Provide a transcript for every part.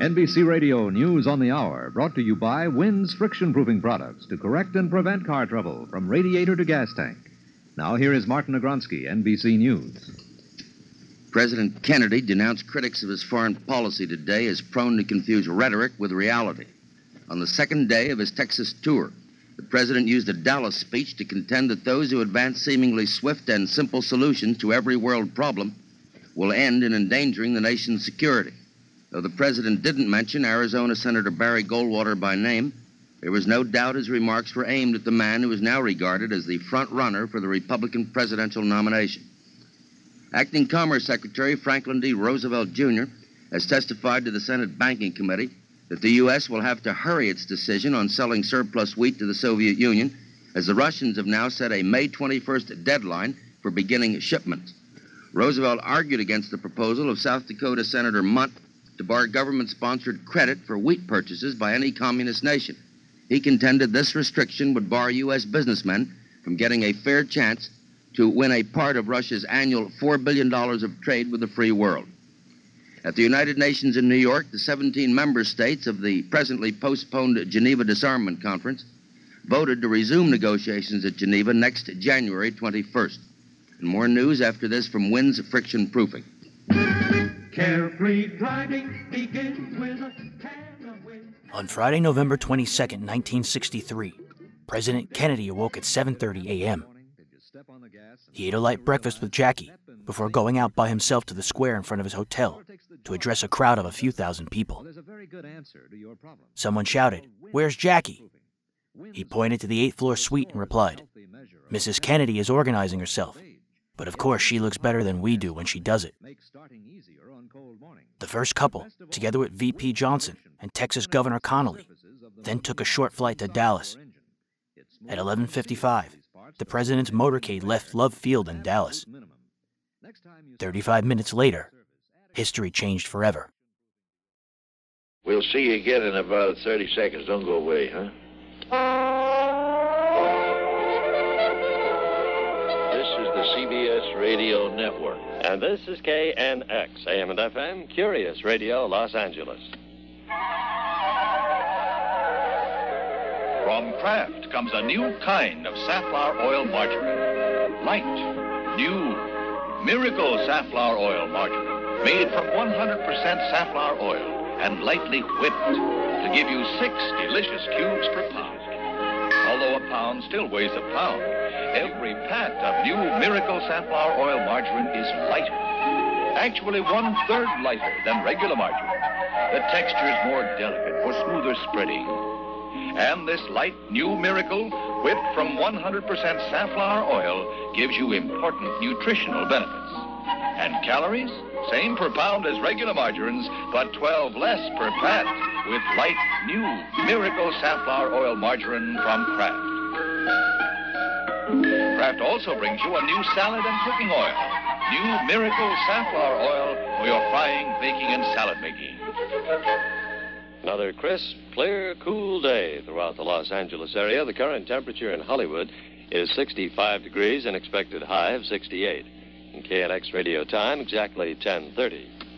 NBC Radio News on the Hour, brought to you by Wynn's friction proofing products to correct and prevent car trouble from radiator to gas tank. Now, here is Martin Agronsky, NBC News. President Kennedy denounced critics of his foreign policy today as prone to confuse rhetoric with reality. On the second day of his Texas tour, the president used a Dallas speech to contend that those who advance seemingly swift and simple solutions to every world problem will end in endangering the nation's security. Though the president didn't mention Arizona Senator Barry Goldwater by name, there was no doubt his remarks were aimed at the man who is now regarded as the front runner for the Republican presidential nomination. Acting Commerce Secretary Franklin D. Roosevelt Jr. has testified to the Senate Banking Committee that the U.S. will have to hurry its decision on selling surplus wheat to the Soviet Union, as the Russians have now set a May 21st deadline for beginning shipments. Roosevelt argued against the proposal of South Dakota Senator Mundt to bar government sponsored credit for wheat purchases by any communist nation. He contended this restriction would bar U.S. businessmen from getting a fair chance to win a part of Russia's annual $4 billion of trade with the free world. At the United Nations in New York, the 17 member states of the presently postponed Geneva Disarmament Conference voted to resume negotiations at Geneva next January 21st. And more news after this from Wynn's Friction Proofing. Carefree driving begins with a can of Wynn's. On Friday, November 22nd, 1963, President Kennedy awoke at 7:30 a.m. He ate a light breakfast with Jackie before going out by himself to the square in front of his hotel to address a crowd of a few thousand people. Someone shouted, Where's Jackie? He pointed to the eighth floor suite and replied, Mrs. Kennedy is organizing herself, but of course she looks better than we do when she does it. The first couple, together with VP Johnson and Texas Governor Connally, then took a short flight to Dallas. At 11:55, the president's motorcade left Love Field in Dallas. 35 minutes later, history changed forever. We'll see you again in about 30 seconds. Don't go away, huh? CBS Radio Network. And this is KNX, AM and FM, Curious Radio, Los Angeles. From Kraft comes a new kind of safflower oil margarine. Light, new, miracle safflower oil margarine. Made from 100% safflower oil and lightly whipped to give you six delicious cubes per pound. Although a pound still weighs a pound, every pat of new miracle safflower oil margarine is lighter. Actually, one third lighter than regular margarine. The texture is more delicate for smoother spreading. And this light new miracle, whipped from 100% safflower oil, gives you important nutritional benefits. And calories? Same per pound as regular margarines, but 12 less per pat with light new miracle safflower oil margarine from Kraft. Kraft also brings you a new salad and cooking oil. New miracle safflower oil for your frying, baking, and salad making. Another crisp, clear, cool day throughout the Los Angeles area. The current temperature in Hollywood is 65 degrees and expected high of 68. In KNX radio time, exactly 1030.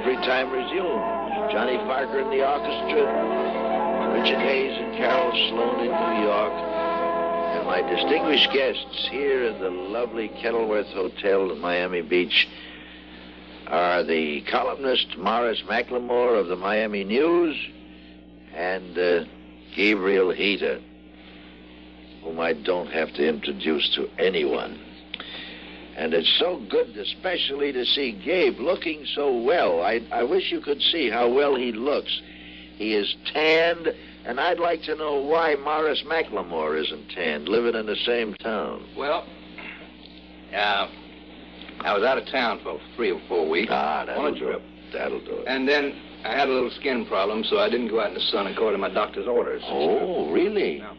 Godfrey time resumes. Johnny Parker in the orchestra, Richard Hayes and Carol Sloane in New York, and my distinguished guests here in the lovely Kenilworth Hotel in Miami Beach are the columnist Morris McLemore of the Miami News and uh, Gabriel Heater, whom I don't have to introduce to anyone. And it's so good, especially to see Gabe looking so well. I, I wish you could see how well he looks. He is tanned, and I'd like to know why Morris McLemore isn't tanned, living in the same town. Well, uh, I was out of town for three or four weeks. Ah, that'll on a trip. it. That'll do it. And then I had a little skin problem, so I didn't go out in the sun according to my doctor's orders. oh, really? No.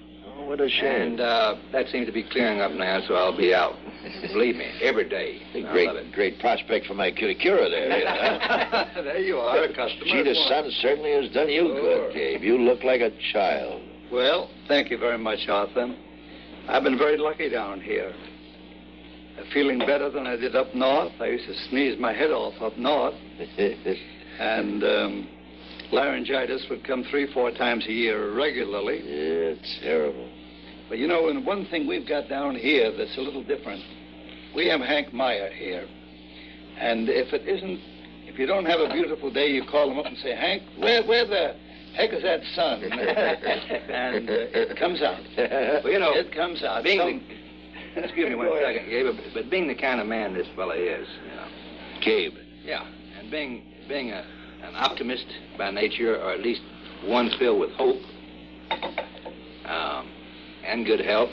What a shame. And uh, that seems to be clearing up now, so I'll be out. Believe me, every day. Great, great prospect for my cura there. yeah. there you are, a customer. Gee, the sun certainly has done you Sure. good, Gabe. You look like a child. Well, thank you very much, Arthur. I've been very lucky down here. feeling better than I did up north. I used to sneeze my head off up north. and um, laryngitis would come three, four times a year regularly. Yeah, it's terrible. But you know, and one thing we've got down here that's a little different. We have Hank Meyer here. And if it isn't, if you don't have a beautiful day, you call him up and say, Hank, where, where the heck is that sun? and uh, it comes out. Well, you know, It comes out. being Some- the, excuse me one second, Gabe, but, but being the kind of man this fella is, you know, Gabe. yeah, and being being a, an optimist by nature, or at least one filled with hope um, and good health.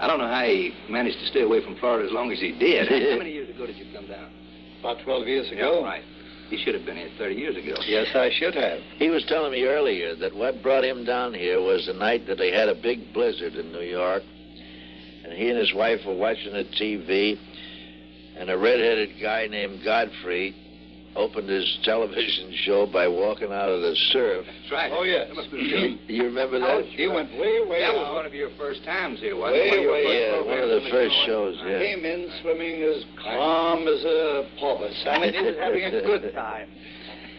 I don't know how he managed to stay away from Florida as long as he did. how many years ago did you come down? About 12 years ago. Yeah, right. He should have been here 30 years ago. Yes, I should have. He was telling me earlier that what brought him down here was the night that they had a big blizzard in New York. And he and his wife were watching the TV, and a red-headed guy named Godfrey opened his television show by walking out of the surf. That's right. Oh, yes. That must have been- You remember that? Oh, he went way, way that was out. one of your first times here, wasn't it? Way, One of your way, first Yeah, one of the first shows, yeah. Came in swimming as calm as a porpoise. I mean, he was having a good time.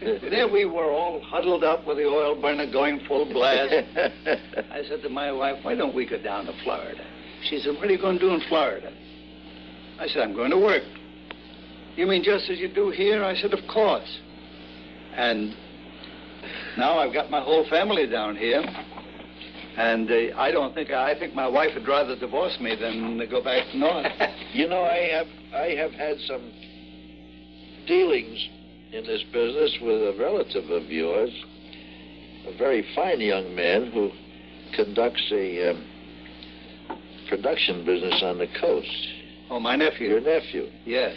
there we were all huddled up with the oil burner going full blast. I said to my wife, why don't we go down to Florida? She said, what are you going to do in Florida? I said, I'm going to work. You mean just as you do here? I said, of course. And now I've got my whole family down here. And uh, I don't think, I think my wife would rather divorce me than go back north. You know, I have I have had some dealings in this business with a relative of yours, a very fine young man who conducts a um, production business on the coast. oh, my nephew. Your nephew, Yes.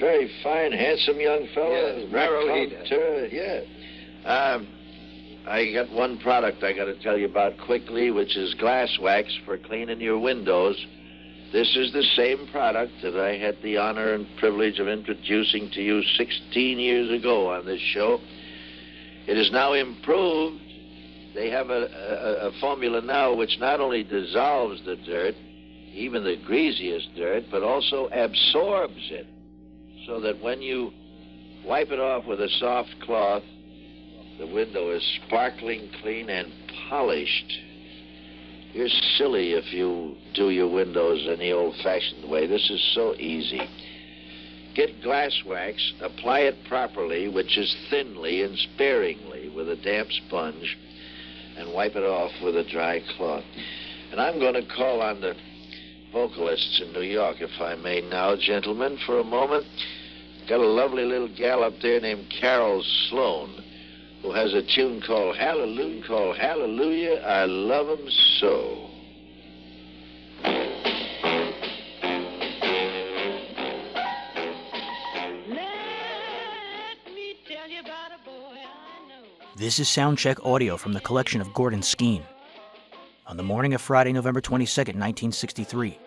Very fine, handsome young fellow. Yes, Marohita. Yeah. Um, I got one product I got to tell you about quickly, which is glass wax for cleaning your windows. This is the same product that I had the honor and privilege of introducing to you 16 years ago on this show. It is now improved. They have a, a, a formula now which not only dissolves the dirt, even the greasiest dirt, but also absorbs it. So that when you wipe it off with a soft cloth, the window is sparkling clean and polished. You're silly if you do your windows in the old fashioned way. This is so easy. Get glass wax, apply it properly, which is thinly and sparingly, with a damp sponge, and wipe it off with a dry cloth. And I'm going to call on the vocalists in New York, if I may now, gentlemen, for a moment. Got a lovely little gal up there named Carol Sloane who has a tune called Hallelujah, called Hallelujah, I Love 'Em So. This is Soundcheck audio from the collection of Gordon Skene. On the morning of Friday, November 22, 1963,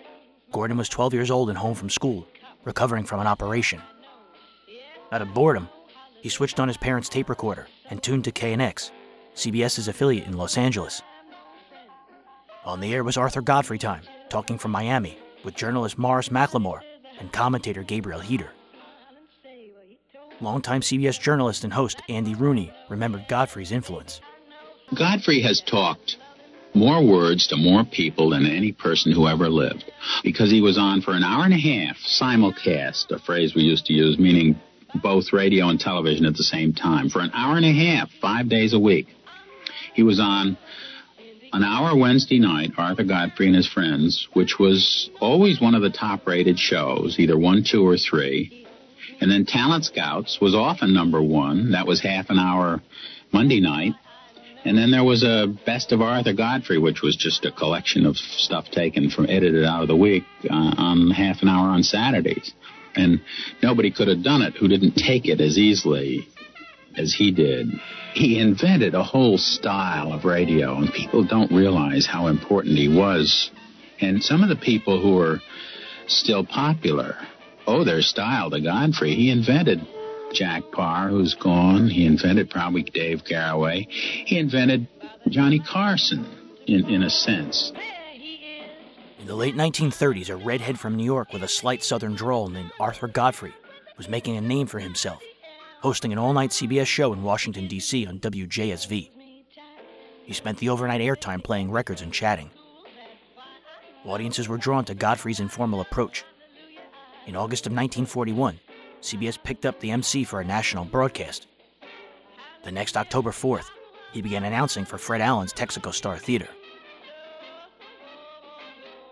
Gordon was 12 years old and home from school, recovering from an operation. Out of boredom, he switched on his parents' tape recorder and tuned to KNX, CBS's affiliate in Los Angeles. On the air was Arthur Godfrey Time, talking from Miami with journalist Morris McLemore and commentator Gabriel Heater. Longtime CBS journalist and host Andy Rooney remembered Godfrey's influence. Godfrey has talked more words to more people than any person who ever lived because he was on for an hour and a half simulcast, a phrase we used to use, meaning both radio and television at the same time, for an hour and a half, five days a week. He was on an hour Wednesday night, Arthur Godfrey and his friends, which was always one of the top rated shows, either one, two, or three. And then Talent Scouts was often number one. That was half an hour Monday night. And then there was a Best of Arthur Godfrey, which was just a collection of stuff taken from edited out of the week uh, on half an hour on Saturdays. And nobody could have done it who didn't take it as easily as he did. He invented a whole style of radio, and people don't realize how important he was. And some of the people who are still popular owe their style to Godfrey. He invented Jack Paar, who's gone. He invented probably Dave Garroway. He invented Johnny Carson, in, in a sense. In the late 1930s, a redhead from New York with a slight southern drawl named Arthur Godfrey was making a name for himself, hosting an all night CBS show in Washington, D.C. on WJSV. He spent the overnight airtime playing records and chatting. Audiences were drawn to Godfrey's informal approach. In August of 1941, CBS picked up the MC for a national broadcast. The next October 4th, he began announcing for Fred Allen's Texaco Star Theater.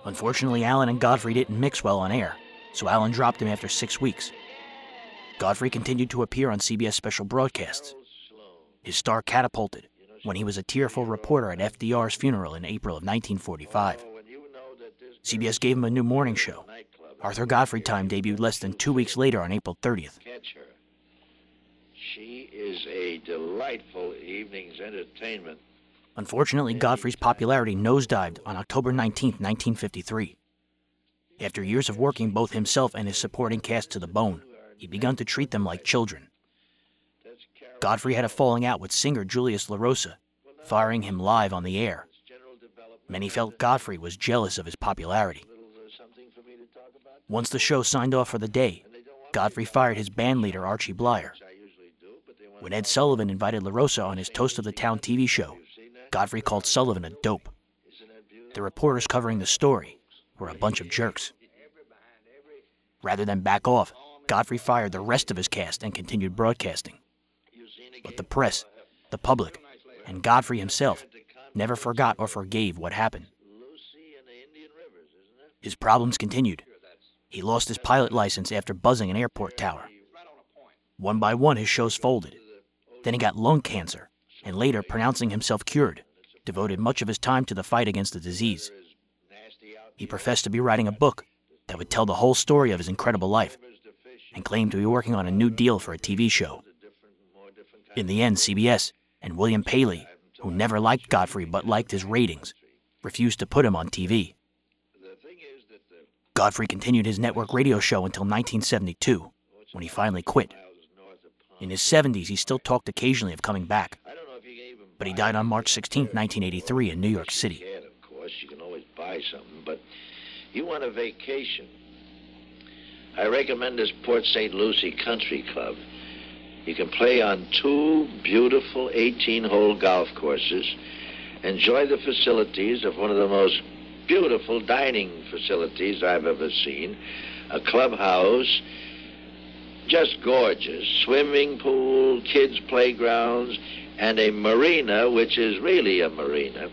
Unfortunately, Allen and Godfrey didn't mix well on air, so Allen dropped him after six weeks. Godfrey continued to appear on CBS special broadcasts. His star catapulted when he was a tearful reporter at FDR's funeral in April of 1945. CBS gave him a new morning show. Arthur Godfrey Time debuted less than two weeks later on April 30th. She is a delightful evening's entertainment. Unfortunately, Godfrey's popularity nosedived on October 19, 1953. After years of working both himself and his supporting cast to the bone, he began to treat them like children. Godfrey had a falling out with singer Julius LaRosa, firing him live on the air. Many felt Godfrey was jealous of his popularity. Once the show signed off for the day, Godfrey fired his band leader Archie Bleyer. When Ed Sullivan invited LaRosa on his Toast of the Town TV show, Godfrey called Sullivan a dope. The reporters covering the story were a bunch of jerks. Rather than back off, Godfrey fired the rest of his cast and continued broadcasting. But the press, the public, and Godfrey himself never forgot or forgave what happened. His problems continued. He lost his pilot license after buzzing an airport tower. One by one, his shows folded. Then he got lung cancer, and later, pronouncing himself cured, devoted much of his time to the fight against the disease. He professed to be writing a book that would tell the whole story of his incredible life, and claimed to be working on a new deal for a TV show. In the end, CBS and William Paley, who never liked Godfrey but liked his ratings, refused to put him on TV. Godfrey continued his network radio show until 1972, when he finally quit. In his 70s, he still talked occasionally of coming back, but he died on March 16, 1983, in New York City. Of course, you can always buy something, but you want a vacation. I recommend this Port St. Lucie Country Club. You can play on two beautiful 18 hole golf courses, enjoy the facilities of one of the most beautiful dining facilities I've ever seen, a clubhouse, just gorgeous, swimming pool, kids' playgrounds, and a marina, which is really a marina.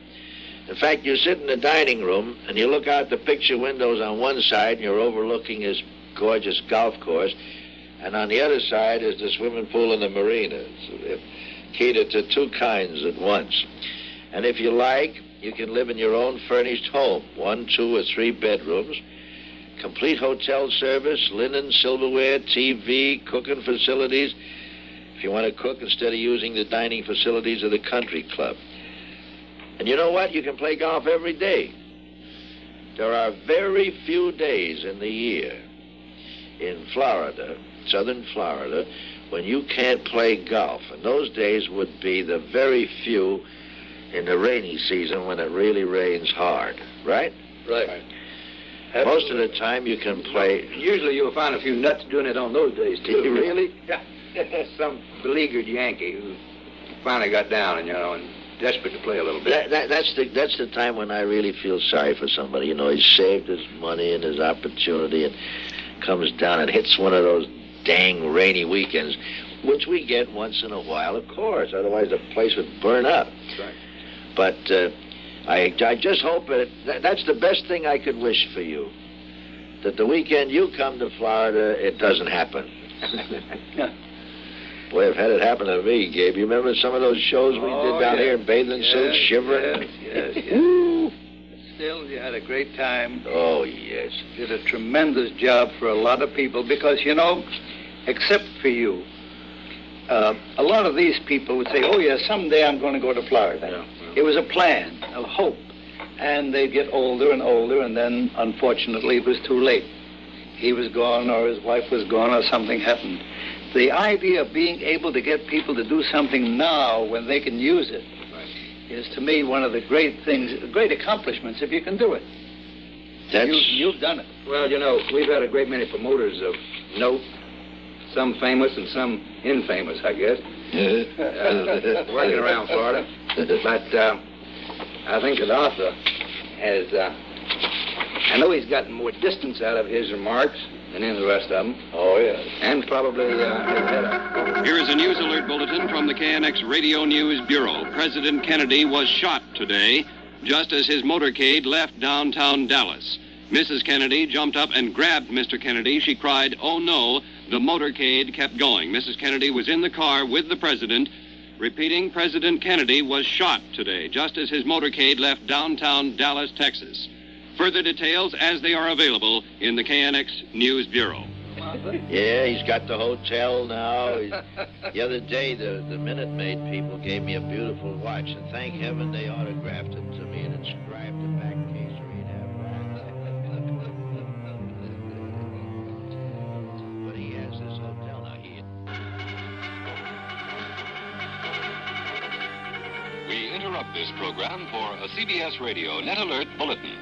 In fact, you sit in the dining room and you look out the picture windows on one side and you're overlooking this gorgeous golf course, and on the other side is the swimming pool and the marina. So they're uh, catered to two kinds at once. And if you like, you can live in your own furnished home, one, two, or three bedrooms, complete hotel service, linen, silverware, TV, cooking facilities. If you want to cook instead of using the dining facilities of the country club. And you know what? You can play golf every day. There are very few days in the year in Florida, southern Florida, when you can't play golf. And those days would be the very few in the rainy season when it really rains hard, right? Right. Most of the time you can play. Usually you'll find a few nuts doing it on those days, too. Really? Yeah. Some beleaguered Yankee who finally got down and, you know, and desperate to play a little bit. That, that, that's the that's the time when I really feel sorry for somebody. You know, he's saved his money and his opportunity, and comes down and hits one of those dang rainy weekends, which we get once in a while, of course. Otherwise, the place would burn up. Right. But uh, I I just hope that, that that's the best thing I could wish for you. That the weekend you come to Florida, it doesn't happen. Boy, I've had it happen to me, Gabe. You remember some of those shows we Oh, did down yes. here in bathing suits, shivering? Yes, yes, yes. Still, you had a great time. Oh, yes. Did a tremendous job for a lot of people because, you know, except for you, uh, a lot of these people would say, oh, yeah, someday I'm going to go to Florida. It was a plan, a hope. And they'd get older and older, and then, unfortunately, it was too late. He was gone, or his wife was gone, or something happened. The idea of being able to get people to do something now when they can use it is, to me, one of the great things, great accomplishments if you can do it. That's... You, you've done it. Well, you know, we've had a great many promoters of note, some famous and some infamous, I guess, uh, working around Florida. But uh, I think that Arthur has. Uh, I know he's gotten more distance out of his remarks than any of the rest of them. Oh, yes. And probably uh, has had a. Here is a news alert bulletin from the KNX Radio News Bureau. President Kennedy was shot today just as his motorcade left downtown Dallas. Mrs. Kennedy jumped up and grabbed Mr. Kennedy. She cried, Oh no, the motorcade kept going. Mrs. Kennedy was in the car with the president. Repeating, President Kennedy was shot today, just as his motorcade left downtown Dallas, Texas. Further details as they are available in the KNX News Bureau. Yeah, he's got the hotel now. He's, the other day, the, the Minute Maid people gave me a beautiful watch, and thank heaven they autographed it to me and inscribed the We interrupt this program for a CBS Radio Net Alert Bulletin.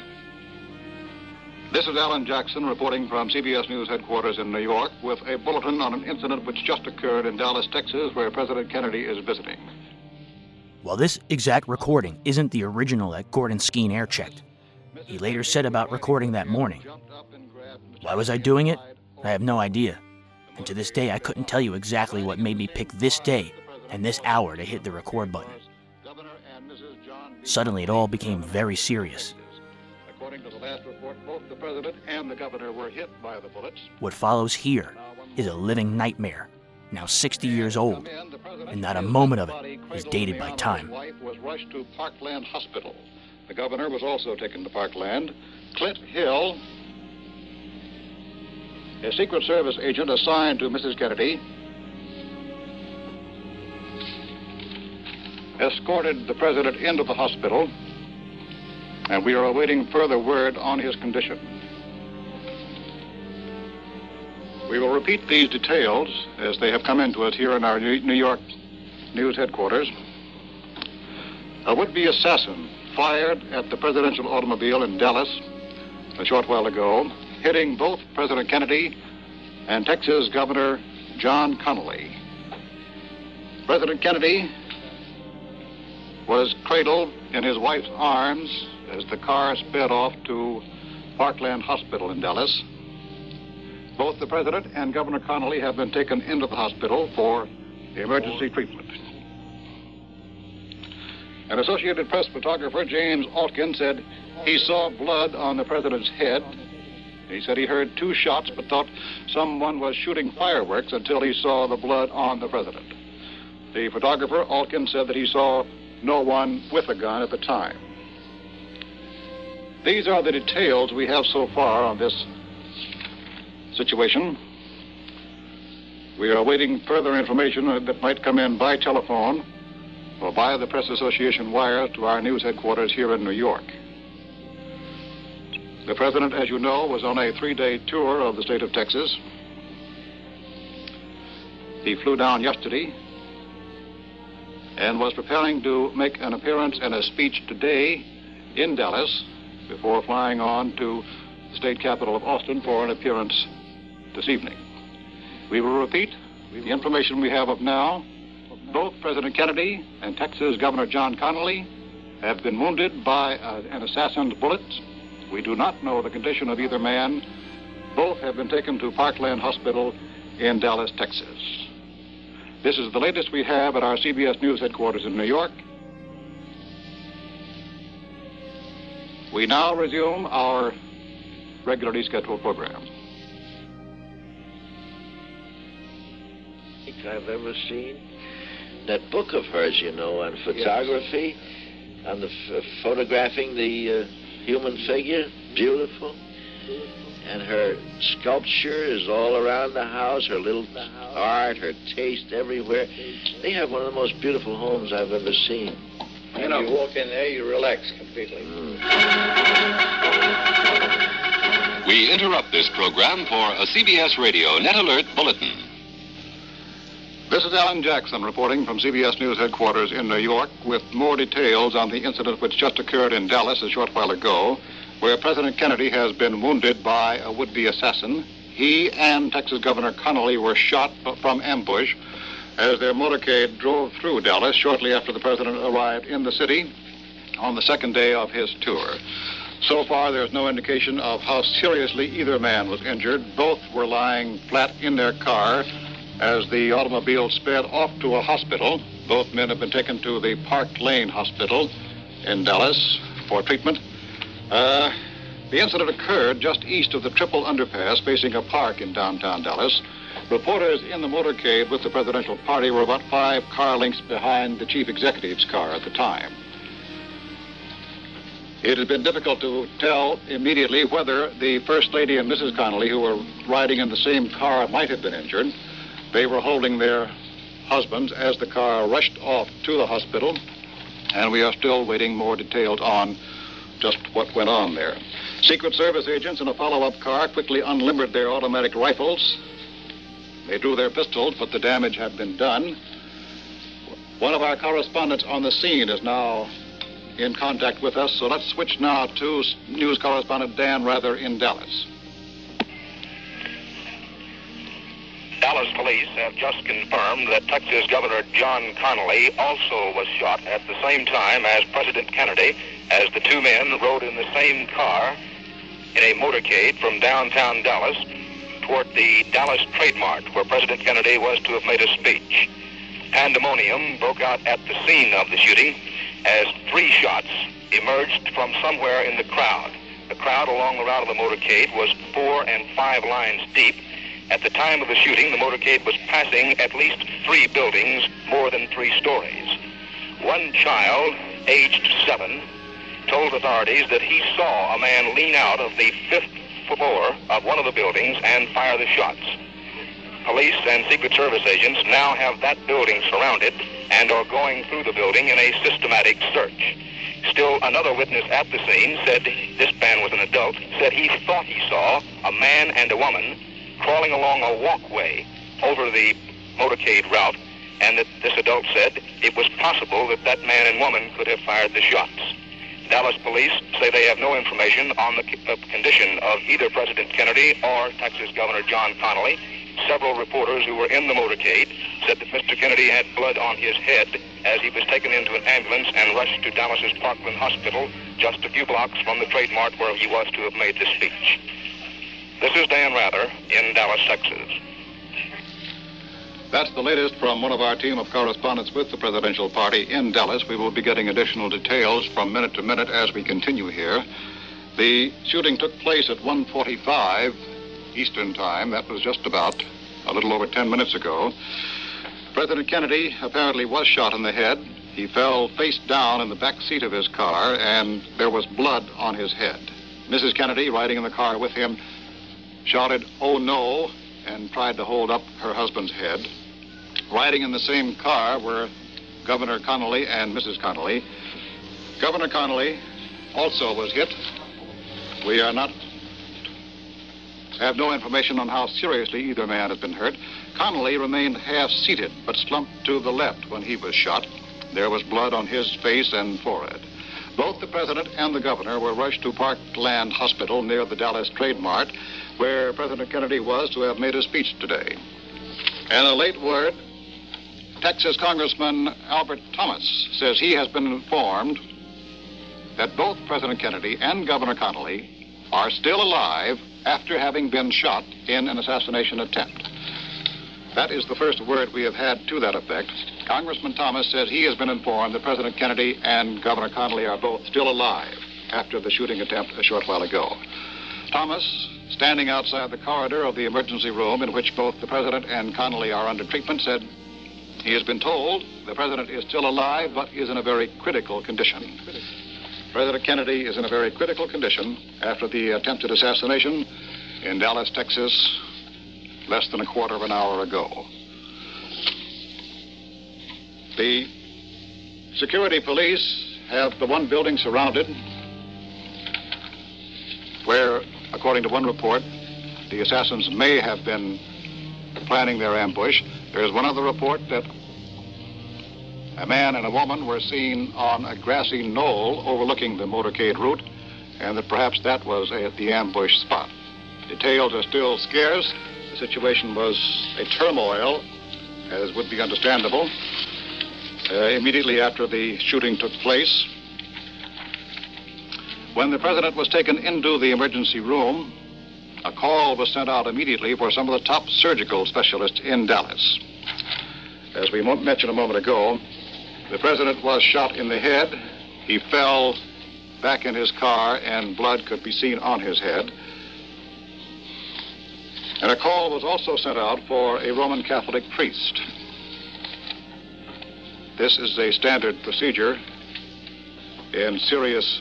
This is Allan Jackson reporting from CBS News headquarters in New York with a bulletin on an incident which just occurred in Dallas, Texas, where President Kennedy is visiting. While this exact recording isn't the original that Gordon Skene air checked, he later said about recording that morning. Why was I doing it? I have no idea. And to this day, I couldn't tell you exactly what made me pick this day and this hour to hit the record button. Suddenly, it all became very serious. According to the last report, both the president and the governor were hit by the bullets. What follows here is a living nightmare, now 60 years old, and not a moment of it is dated by time. Wife was rushed to Parkland Hospital. The governor was also taken to Parkland. Clint Hill, a Secret Service agent assigned to Mrs. Kennedy, escorted the president into the hospital, and we are awaiting further word on his condition. We will repeat these details as they have come into us here in our New York News headquarters. A would-be assassin fired at the presidential automobile in Dallas a short while ago, hitting both President Kennedy and Texas Governor John Connally. President Kennedy was cradled in his wife's arms as the car sped off to Parkland Hospital in Dallas. Both the president and Governor Connally have been taken into the hospital for emergency treatment. An Associated Press photographer, James Altgens, said he saw blood on the president's head. He said he heard two shots but thought someone was shooting fireworks until he saw the blood on the president. The photographer, Altgens, said that he saw no one with a gun at the time. These are the details we have so far on this situation. We are awaiting further information that might come in by telephone or by the Press Association wire to our news headquarters here in New York. The president, as you know, was on a three day tour of the state of Texas. He flew down yesterday and was preparing to make an appearance and a speech today in Dallas before flying on to the state capital of Austin for an appearance this evening. We will repeat the information we have of now. Both President Kennedy and Texas Governor John Connally have been wounded by an assassin's bullet. We do not know the condition of either man. Both have been taken to Parkland Hospital in Dallas, Texas. This is the latest we have at our CBS News headquarters in New York. We now resume our regularly scheduled program. Think I've ever seen. That book of hers, you know, on photography, on the f- photographing the uh, human figure, beautiful. And her sculpture is all around the house, her little art, her taste everywhere. They have one of the most beautiful homes I've ever seen. You know, you walk in there, you relax completely. Hmm. We interrupt this program for a CBS Radio Net Alert Bulletin. This is Allan Jackson reporting from CBS News headquarters in New York with more details on the incident which just occurred in Dallas a short while ago, where President Kennedy has been wounded by a would-be assassin. He and Texas Governor Connally were shot from ambush as their motorcade drove through Dallas shortly after the president arrived in the city on the second day of his tour. So far, there's no indication of how seriously either man was injured. Both were lying flat in their car as the automobile sped off to a hospital. Both men have been taken to the Parkland Hospital in Dallas for treatment. Uh, the incident occurred just east of the triple underpass facing a park in downtown Dallas. Reporters in the motorcade with the presidential party were about five car lengths behind the chief executive's car at the time. It has been difficult to tell immediately whether the First Lady and Mrs. Connally, who were riding in the same car, might have been injured. They were holding their husbands as the car rushed off to the hospital, and we are still waiting more details on just what went on there. Secret Service agents in a follow-up car quickly unlimbered their automatic rifles. They drew their pistols, but the damage had been done. One of our correspondents on the scene is now in contact with us, so let's switch now to news correspondent Dan Rather in Dallas. Dallas police have just confirmed that Texas Governor John Connally also was shot at the same time as President Kennedy, as the two men rode in the same car in a motorcade from downtown Dallas toward the Dallas Trade Mart, where President Kennedy was to have made a speech. Pandemonium broke out at the scene of the shooting as three shots emerged from somewhere in the crowd. The crowd along the route of the motorcade was four and five lines deep. At the time of the shooting, the motorcade was passing at least three buildings, more than three stories. One child, aged seven, told authorities that he saw a man lean out of the fifth floor of one of the buildings and fire the shots. Police and Secret Service agents now have that building surrounded and are going through the building in a systematic search. Still, another witness at the scene said this man was an adult, said he thought he saw a man and a woman crawling along a walkway over the motorcade route, and that this adult said it was possible that that man and woman could have fired the shots. Dallas police say they have no information on the uh, condition of either President Kennedy or Texas Governor John Connally. Several reporters who were in the motorcade said that Mr. Kennedy had blood on his head as he was taken into an ambulance and rushed to Dallas's Parkland Hospital, just a few blocks from the Trade Mart where he was to have made the speech. This is Dan Rather in Dallas, Texas. That's the latest from one of our team of correspondents with the presidential party in Dallas. We will be getting additional details from minute to minute as we continue here. The shooting took place at 1:45 Eastern Time. That was just about a little over 10 minutes ago. President Kennedy apparently was shot in the head. He fell face down in the back seat of his car, and there was blood on his head. Mrs. Kennedy, riding in the car with him, shouted, Oh no, and tried to hold up her husband's head. Riding in the same car were Governor Connally and Mrs. Connally. Governor Connally also was hit. We are not have no information on how seriously either man has been hurt. Connally remained half seated, but slumped to the left when he was shot. There was blood on his face and forehead. Both the president and the governor were rushed to Parkland Hospital near the Dallas Trade Mart, where President Kennedy was to have made a speech today. And a late word Texas Congressman Albert Thomas says he has been informed that both President Kennedy and Governor Connally are still alive after having been shot in an assassination attempt. That is the first word we have had to that effect. Congressman Thomas says he has been informed that President Kennedy and Governor Connally are both still alive after the shooting attempt a short while ago. Thomas, standing outside the corridor of the emergency room in which both the President and Connally are under treatment, said he has been told the President is still alive but is in a very critical condition. President Kennedy is in a very critical condition after the attempted assassination in Dallas, Texas, less than a quarter of an hour ago. The security police have the one building surrounded where, according to one report, the assassins may have been planning their ambush. There is one other report that a man and a woman were seen on a grassy knoll overlooking the motorcade route and that perhaps that was the ambush spot. Details are still scarce. The situation was a turmoil, as would be understandable. Uh, immediately after the shooting took place, when the president was taken into the emergency room, a call was sent out immediately for some of the top surgical specialists in Dallas. As we mentioned a moment ago, the president was shot in the head. He fell back in his car, and blood could be seen on his head. And a call was also sent out for a Roman Catholic priest. This is a standard procedure in serious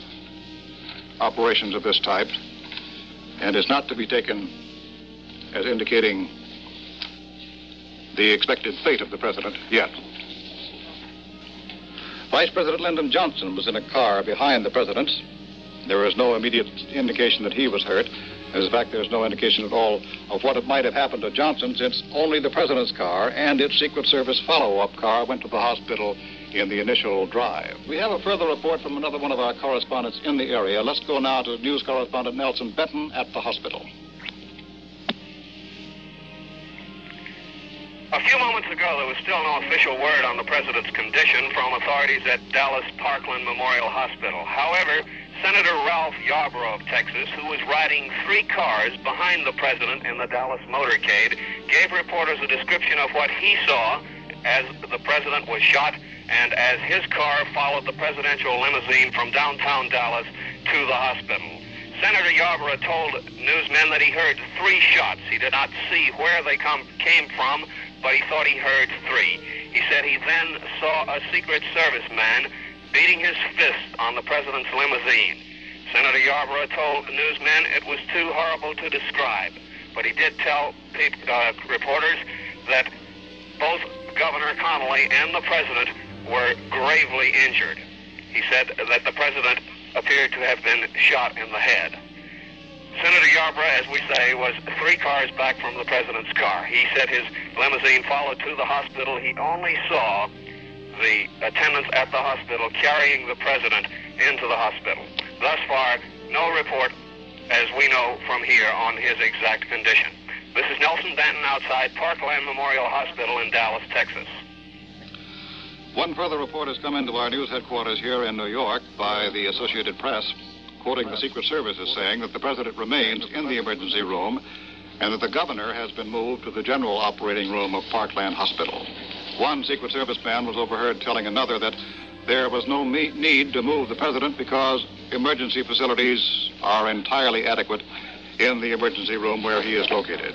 operations of this type and is not to be taken as indicating the expected fate of the president yet. Vice President Lyndon Johnson was in a car behind the president. There is no immediate indication that he was hurt. As a fact, there's no indication at all of what might have happened to Johnson since only the president's car and its Secret Service follow-up car went to the hospital in the initial drive. We have a further report from another one of our correspondents in the area. Let's go now to news correspondent Nelson Benton at the hospital. A few moments ago, there was still no official word on the president's condition from authorities at Dallas Parkland Memorial Hospital. However, Senator Ralph Yarborough of Texas, who was riding three cars behind the president in the Dallas motorcade, gave reporters a description of what he saw as the president was shot and as his car followed the presidential limousine from downtown Dallas to the hospital. Senator Yarborough told newsmen that he heard three shots. He did not see where they come, came from, but he thought he heard three. He said he then saw a Secret Service man beating his fist on the president's limousine. Senator Yarborough told newsmen it was too horrible to describe, but he did tell uh, reporters that both Governor Connally and the president were gravely injured. He said that the president appeared to have been shot in the head. Senator Yarborough, as we say, was three cars back from the president's car. He said his limousine followed to the hospital. He only saw the attendants at the hospital carrying the president into the hospital. Thus far, no report, as we know from here, on his exact condition. This is Nelson Benton outside Parkland Memorial Hospital in Dallas, Texas. One further report has come into our news headquarters here in New York by the Associated Press, quoting the Secret Service as saying that the president remains in the emergency room and that the governor has been moved to the general operating room of Parkland Hospital. One Secret Service man was overheard telling another that there was no need to move the president because emergency facilities are entirely adequate in the emergency room where he is located.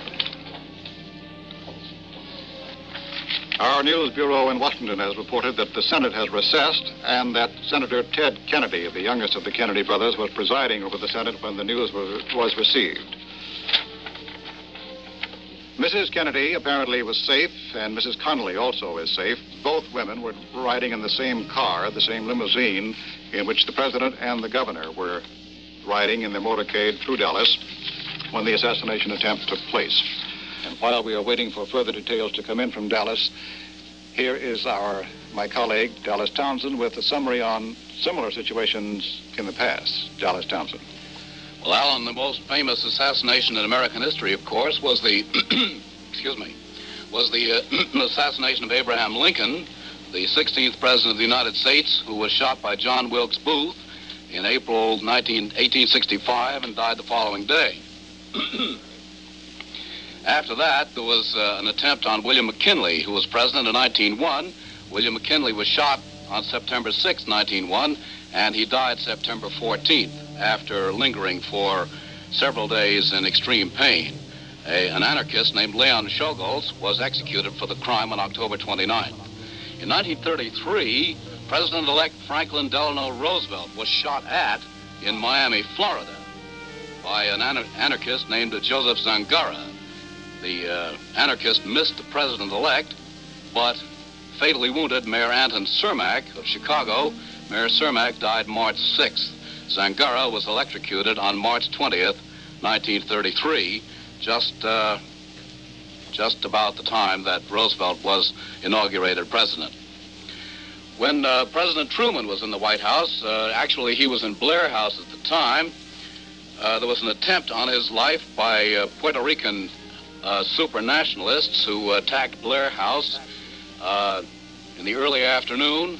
Our news bureau in Washington has reported that the Senate has recessed and that Senator Ted Kennedy, the youngest of the Kennedy brothers, was presiding over the Senate when the news was, received. Mrs. Kennedy apparently was safe, and Mrs. Connally also is safe. Both women were riding in the same car, the same limousine, in which the president and the governor were riding in their motorcade through Dallas when the assassination attempt took place. And while we are waiting for further details to come in from Dallas, here is our my colleague Dallas Townsend with a summary on similar situations in the past. Dallas Townsend. Well, Allan, the most famous assassination in American history, of course, was the excuse me, was the uh, assassination of Abraham Lincoln, the 16th president of the United States, who was shot by John Wilkes Booth in April 19, 1865 and died the following day. After that, there was uh, an attempt on William McKinley, who was president in 1901. William McKinley was shot on September 6, 1901, and he died September 14th after lingering for several days in extreme pain. A, an anarchist named Leon Czolgosz was executed for the crime on October 29th. In 1933, President-elect Franklin Delano Roosevelt was shot at in Miami, Florida, by an anar- anarchist named Joseph Zangara. The uh, anarchist missed the president-elect, but fatally wounded Mayor Anton Cermak of Chicago. Mayor Cermak died March 6th. Zangara was electrocuted on March 20th, 1933, just uh, just about the time that Roosevelt was inaugurated president. When uh, President Truman was in the White House, uh, actually he was in Blair House at the time, uh, there was an attempt on his life by uh, Puerto Rican uh, supranationalists who attacked Blair House uh, in the early afternoon,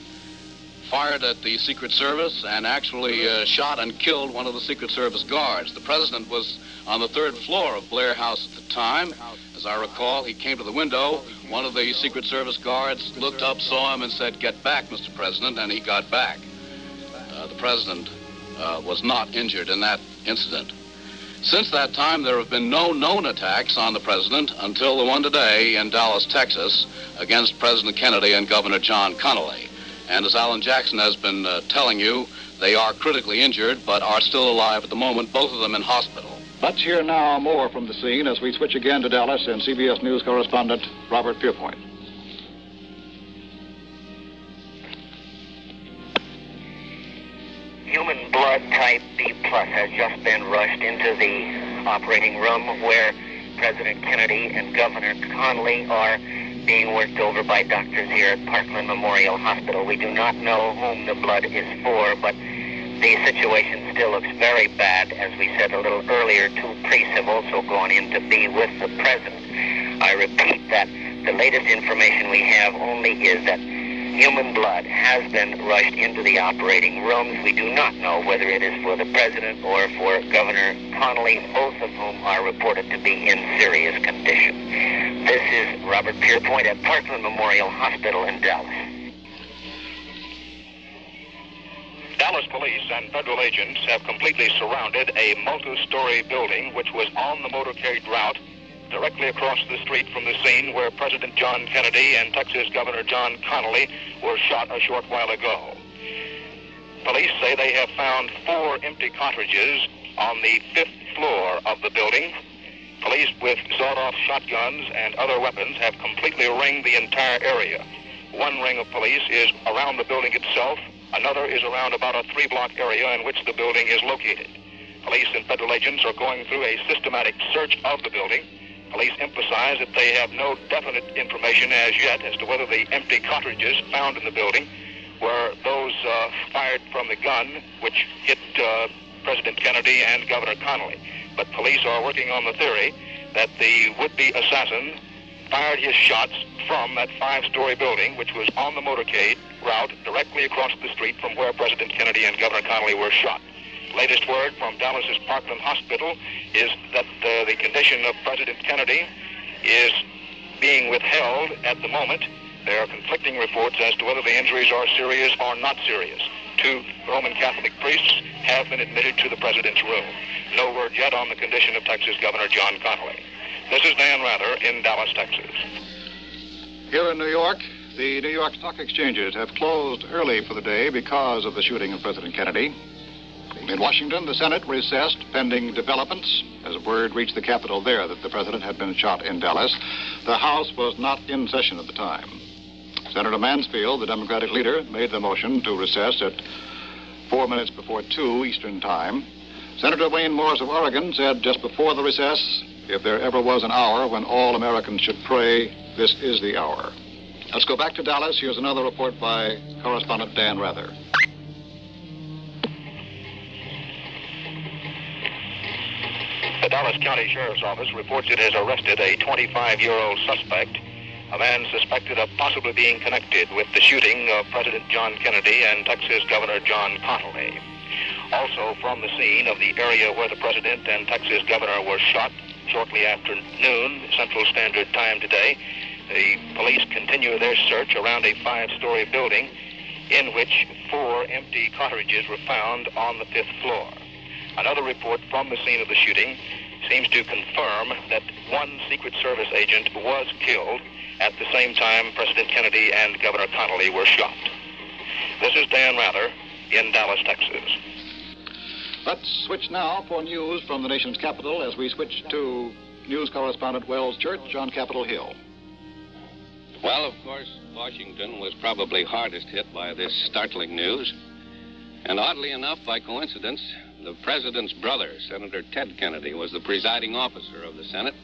fired at the Secret Service, and actually uh, shot and killed one of the Secret Service guards. The president was on the third floor of Blair House at the time. As I recall, he came to the window. One of the Secret Service guards looked up, saw him, and said, Get back, Mr. President, and he got back. Uh, the president uh, was not injured in that incident. Since that time, there have been no known attacks on the president until the one today in Dallas, Texas, against President Kennedy and Governor John Connally. And as Allan Jackson has been uh, telling you, they are critically injured but are still alive at the moment, both of them in hospital. Let's hear now more from the scene as we switch again to Dallas and CBS News correspondent Robert Pierpoint. Human blood type B plus has just been rushed into the operating room where President Kennedy and Governor Connally are being worked over by doctors here at Parkland Memorial Hospital. We do not know whom the blood is for, but the situation still looks very bad. As we said a little earlier, two priests have also gone in to be with the president. I repeat that the latest information we have only is that human blood has been rushed into the operating rooms. We do not know whether it is for the president or for Governor Connally, both of whom are reported to be in serious condition. This is Robert Pierpoint at Parkland Memorial Hospital in Dallas. Dallas police and federal agents have completely surrounded a multi-story building which was on the motorcade route directly across the street from the scene where President John Kennedy and Texas Governor John Connally were shot a short while ago. Police say they have found four empty cartridges on the fifth floor of the building. Police with sawed-off shotguns and other weapons have completely ringed the entire area. One ring of police is around the building itself. Another is around about a three-block area in which the building is located. Police and federal agents are going through a systematic search of the building. Police emphasize that they have no definite information as yet as to whether the empty cartridges found in the building were those uh, fired from the gun which hit uh, President Kennedy and Governor Connally. But police are working on the theory that the would-be assassin fired his shots from that five-story building, which was on the motorcade route directly across the street from where President Kennedy and Governor Connally were shot. Latest word from Dallas's Parkland Hospital is that uh, condition of President Kennedy is being withheld at the moment. There are conflicting reports as to whether the injuries are serious or not serious. Two Roman Catholic priests have been admitted to the president's room. No word yet on the condition of Texas Governor John Connally. This is Dan Rather in Dallas, Texas. Here in New York, the New York Stock Exchanges have closed early for the day because of the shooting of President Kennedy. In Washington, the Senate recessed pending developments as word reached the Capitol there that the president had been shot in Dallas. The House was not in session at the time. Senator Mansfield, the Democratic leader, made the motion to recess at four minutes before two Eastern Time. Senator Wayne Morse of Oregon said just before the recess, if there ever was an hour when all Americans should pray, this is the hour. Let's go back to Dallas. Here's another report by correspondent Dan Rather. Dallas County Sheriff's Office reports it has arrested a 25-year-old suspect, a man suspected of possibly being connected with the shooting of President John Kennedy and Texas Governor John Connally. Also from the scene of the area where the president and Texas governor were shot shortly after noon Central Standard Time today, the police continue their search around a five-story building in which four empty cartridges were found on the fifth floor. Another report from the scene of the shooting seems to confirm that one Secret Service agent was killed at the same time President Kennedy and Governor Connally were shot. This is Dan Rather in Dallas, Texas. Let's switch now for news from the nation's capital as we switch to news correspondent Wells Church on Capitol Hill. Well, of course, Washington was probably hardest hit by this startling news. And oddly enough, by coincidence, the president's brother, Senator Ted Kennedy, was the presiding officer of the Senate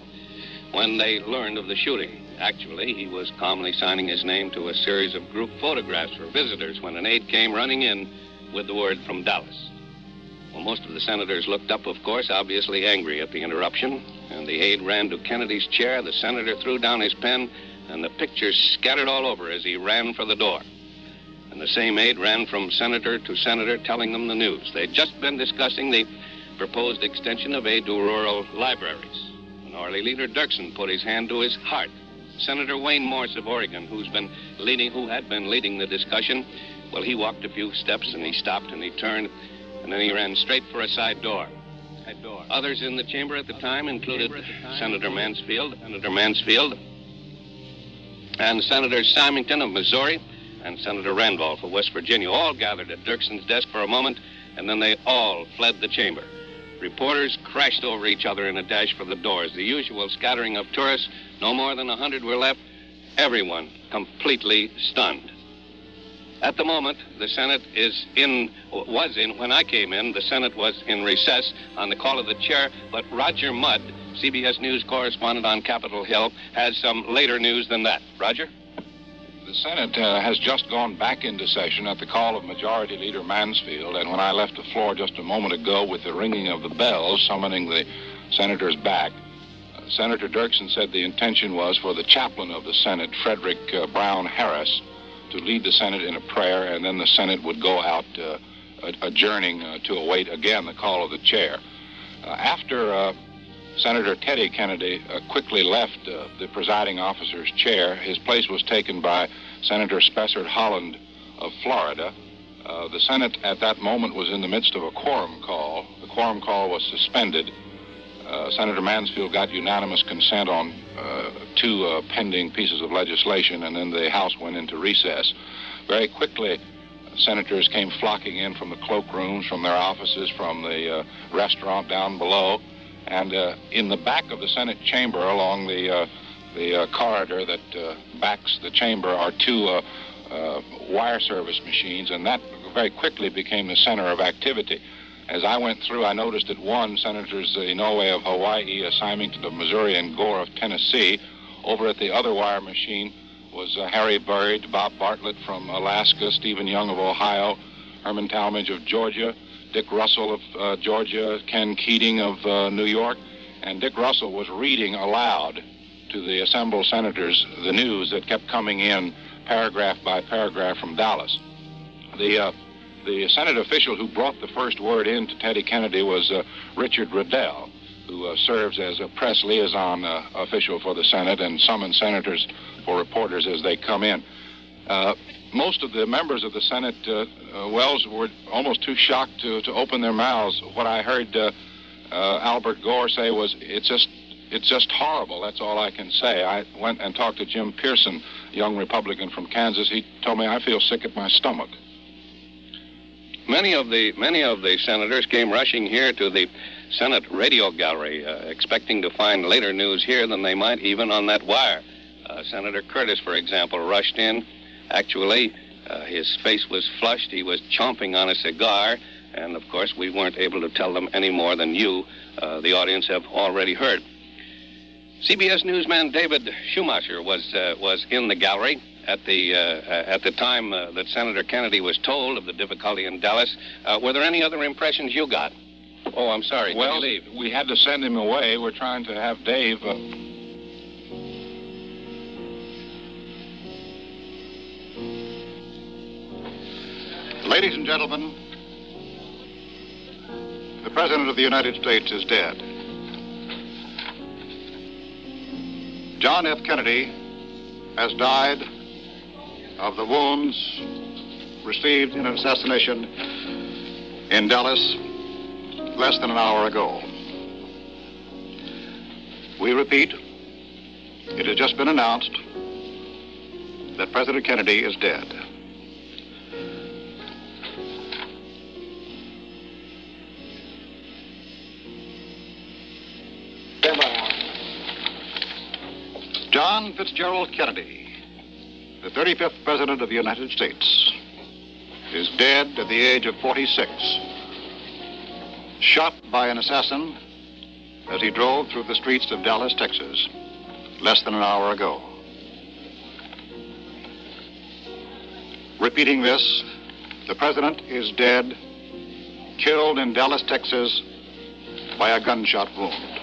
when they learned of the shooting. Actually, he was calmly signing his name to a series of group photographs for visitors when an aide came running in with the word from Dallas. Well, most of the senators looked up, of course, obviously angry at the interruption. And the aide ran to Kennedy's chair. The senator threw down his pen, and the pictures scattered all over as he ran for the door. And the same aide ran from senator to senator telling them the news. They'd just been discussing the proposed extension of aid to rural libraries. Minority Leader Dirksen put his hand to his heart. Senator Wayne Morse of Oregon, who's been leading, who had been leading the discussion, well, he walked a few steps and he stopped and he turned, and then he ran straight for a side door. Side door. Others in the chamber at the time included Senator Mansfield, Senator Mansfield, and Senator Symington of Missouri, and Senator Randolph of West Virginia, all gathered at Dirksen's desk for a moment, and then they all fled the chamber. Reporters crashed over each other in a dash for the doors. The usual scattering of tourists, no more than a hundred were left. Everyone completely stunned. At the moment, the Senate is in, was in, when I came in, the Senate was in recess on the call of the chair, but Roger Mudd, CBS News correspondent on Capitol Hill, has some later news than that. Roger? The Senate uh, has just gone back into session at the call of Majority Leader Mansfield, and when I left the floor just a moment ago with the ringing of the bells summoning the senators back, uh, Senator Dirksen said the intention was for the chaplain of the Senate, Frederick uh, Brown Harris, to lead the Senate in a prayer, and then the Senate would go out uh, adjourning uh, to await again the call of the chair. Uh, after Senator Teddy Kennedy uh, quickly left uh, the presiding officer's chair, his place was taken by Senator Spessard Holland of Florida. the Senate at that moment was in the midst of a quorum call. The quorum call was suspended. Uh, Senator Mansfield got unanimous consent on uh, two uh, pending pieces of legislation, and then the House went into recess. Very quickly, senators came flocking in from the cloakrooms, from their offices, from the restaurant down below, and uh, in the back of the Senate chamber, along the uh, the uh, corridor that backs the chamber, are two wire service machines, and that very quickly became the center of activity. As I went through, I noticed that one, Senators Inouye of Hawaii, uh, Symington of Missouri, and Gore of Tennessee. Over at the other wire machine was uh, Harry Byrd, Bob Bartlett from Alaska, Stephen Young of Ohio, Herman Talmadge of Georgia, Dick Russell of uh, Georgia, Ken Keating of uh, New York. And Dick Russell was reading aloud to the assembled senators the news that kept coming in paragraph by paragraph from Dallas. The uh, the Senate official who brought the first word in to Teddy Kennedy was uh, Richard Riedel, who uh, serves as a press liaison uh, official for the Senate and summons senators for reporters as they come in. Uh, most of the members of the Senate, uh, uh, Wells, were almost too shocked to, to open their mouths. What I heard Albert Gore say was, "It's just, it's just horrible." That's all I can say. I went and talked to Jim Pearson, young Republican from Kansas. He told me I feel sick at my stomach. Many of the many of the senators came rushing here to the Senate radio gallery, uh, expecting to find later news here than they might even on that wire. Uh, Senator Curtis, for example, rushed in. Actually, uh, his face was flushed. He was chomping on a cigar, and of course, we weren't able to tell them any more than you, uh, the audience, have already heard. CBS newsman David Schoumacher was uh, was in the gallery at the uh, at the time uh, that Senator Kennedy was told of the difficulty in Dallas. Uh, were there any other impressions you got? Oh, I'm sorry. Well, leave? we had to send him away. We're trying to have Dave. Ladies and gentlemen, the President of the United States is dead. John F. Kennedy has died of the wounds received in an assassination in Dallas less than an hour ago. We repeat, it has just been announced that President Kennedy is dead. John Fitzgerald Kennedy the 35th President of the United States, is dead at the age of 46, shot by an assassin as he drove through the streets of Dallas, Texas, less than an hour ago. Repeating this, the President is dead killed in Dallas, Texas by a gunshot wound.